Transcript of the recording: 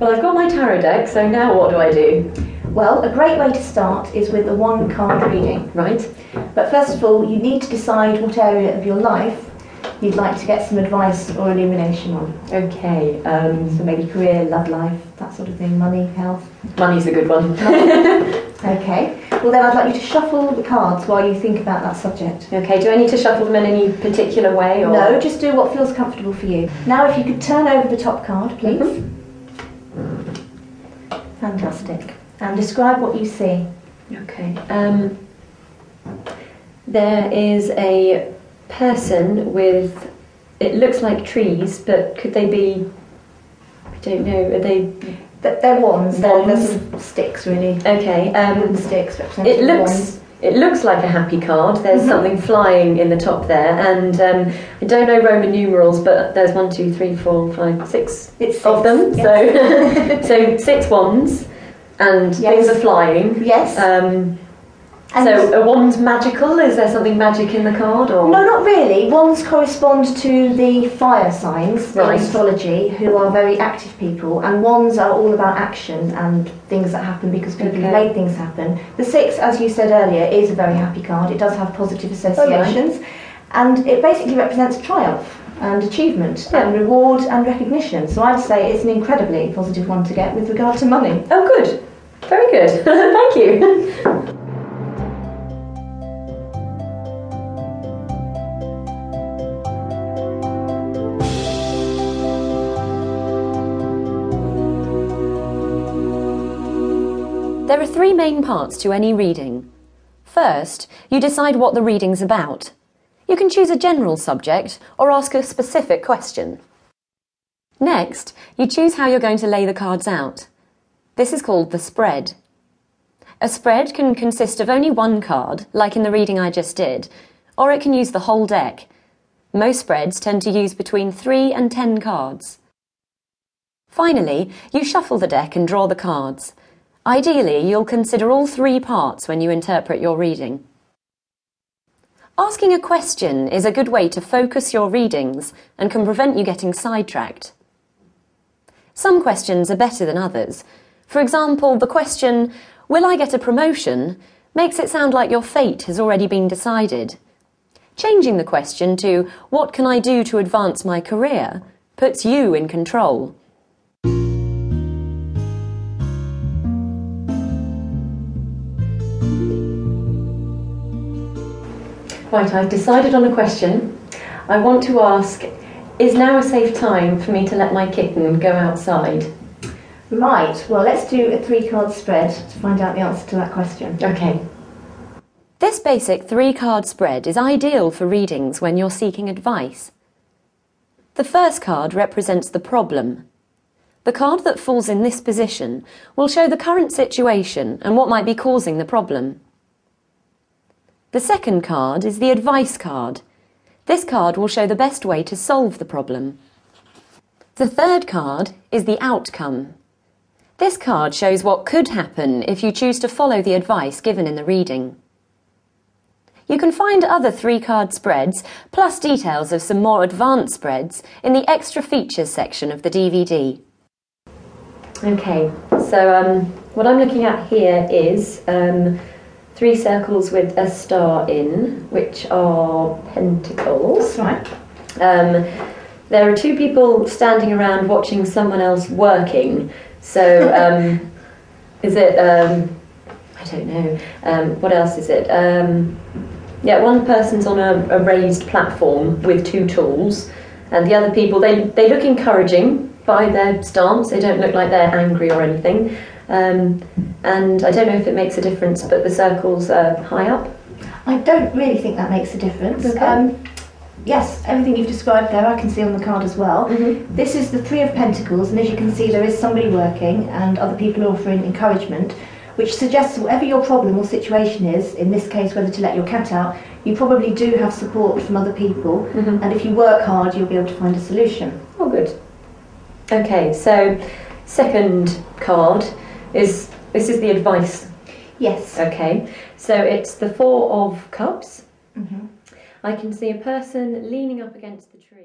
Well, I've got my tarot deck, so now what do I do? Well, a great way to start is with a one card reading. Right. But first of all, you need to decide what area of your life you'd like to get some advice or illumination on. Okay. Um, So maybe career, love life, that sort of thing, money, health. money's a good one. Okay. Well, then I'd like you to shuffle the cards while you think about that subject. okay. Do I need to shuffle them in any particular way? Or? No, just do what feels comfortable for you. Now, if you could turn over the top card, please. Fantastic. And describe what you see. Okay. Um, there is a person with. It looks like trees, but could they be? I don't know. Are they They're wands. They're, they're Wands. sort of sticks, really. okay? Um, sticks it looks. It looks like a happy card. There's Mhm. something flying in the top there, and um, I don't know Roman numerals, but there's one, two, three, four, five, six It's of them. yes. So, so six wands, and Yes. things are flying. Yes. Um, And- so, a wand magical? Is there something magic in the card, or No, not really. Wands correspond to the fire signs Right. in astrology, who are very active people, and wands are all about action and things that happen because people have Okay. made things happen. The six, as you said earlier, is a very happy card. It does have positive oh, associations, and it basically represents triumph and achievement and reward and recognition. So I'd say it's an incredibly positive one to get with regard to money. Oh, good. Very good. Thank you. There are three main parts to any reading. First, you decide what the reading's about. You can choose a general subject or ask a specific question. Next, you choose how you're going to lay the cards out. This is called the spread. A spread can consist of only one card, like in the reading I just did, or it can use the whole deck. Most spreads tend to use between three and ten cards. Finally, you shuffle the deck and draw the cards. Ideally, you'll consider all three parts when you interpret your reading. Asking a question is a good way to focus your readings and can prevent you getting sidetracked. Some questions are better than others. For example, the question, Will I get a promotion? makes it sound like your fate has already been decided. Changing the question to, What can I do to advance my career? puts you in control. Right, I've decided on a question. I want to ask Is now a safe time for me to let my kitten go outside? Right, well, let's do a three card spread to find out the answer to that question. Okay. This basic three card spread is ideal for readings when you're seeking advice. The first card represents the problem. The card that falls in this position will show the current situation and what might be causing the problem. The second card is the advice card. This card will show the best way to solve the problem. The third card is the outcome. This card shows what could happen if you choose to follow the advice given in the reading. You can find other three card spreads, plus details of some more advanced spreads, in the extra features section of the DVD. Okay, so um, what I'm looking at here is um, three circles with a star in, which are pentacles. That's right. Um, there are two people standing around watching someone else working. So, um, is it? Um, I don't know. Um, what else is it? Um, yeah, one person's on a, a raised platform with two tools, and the other people they they look encouraging by their stance. They don't look like they're angry or anything. Um, and I don't know if it makes a difference, but the circles are high up. I don't really think that makes a difference. Okay. Um, yes, everything you've described there I can see on the card as well. Mhm. This is the Three of Pentacles, and as you can see, there is somebody working and other people offering encouragement, which suggests whatever your problem or situation is, in this case, whether to let your cat out, you probably do have support from other people, Mhm. and if you work hard, you'll be able to find a solution. Oh, good. Okay, so second card is this is the advice. Yes. Okay, so it's the Four of Cups. Mhm. I can see a person leaning up against the tree.